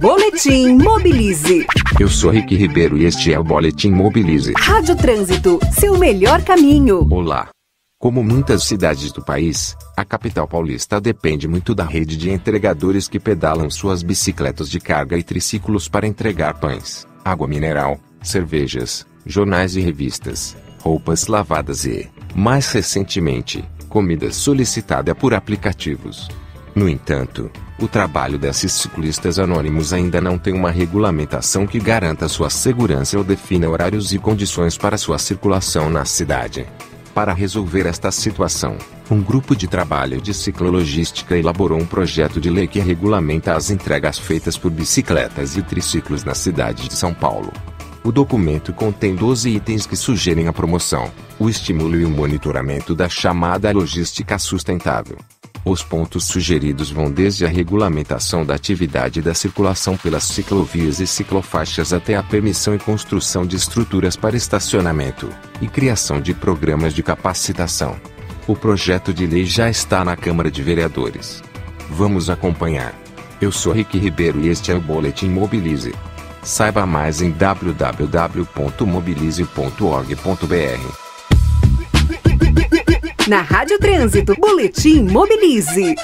Boletim Mobilize. Eu sou Rick Ribeiro e este é o Boletim Mobilize. Rádio Trânsito, seu melhor caminho. Olá. Como muitas cidades do país, a capital paulista depende muito da rede de entregadores que pedalam suas bicicletas de carga e triciclos para entregar pães, água mineral, cervejas, jornais e revistas, roupas lavadas e, mais recentemente, comida solicitada por aplicativos. No entanto, o trabalho desses ciclistas anônimos ainda não tem uma regulamentação que garanta sua segurança ou defina horários e condições para sua circulação na cidade. Para resolver esta situação, um grupo de trabalho de ciclologística elaborou um projeto de lei que regulamenta as entregas feitas por bicicletas e triciclos na cidade de São Paulo. O documento contém 12 itens que sugerem a promoção, o estímulo e o monitoramento da chamada logística sustentável. Os pontos sugeridos vão desde a regulamentação da atividade da circulação pelas ciclovias e ciclofaixas até a permissão e construção de estruturas para estacionamento e criação de programas de capacitação. O projeto de lei já está na Câmara de Vereadores. Vamos acompanhar. Eu sou Rick Ribeiro e este é o Boletim Mobilize. Saiba mais em www.mobilize.org.br. Na Rádio Trânsito, Boletim Mobilize.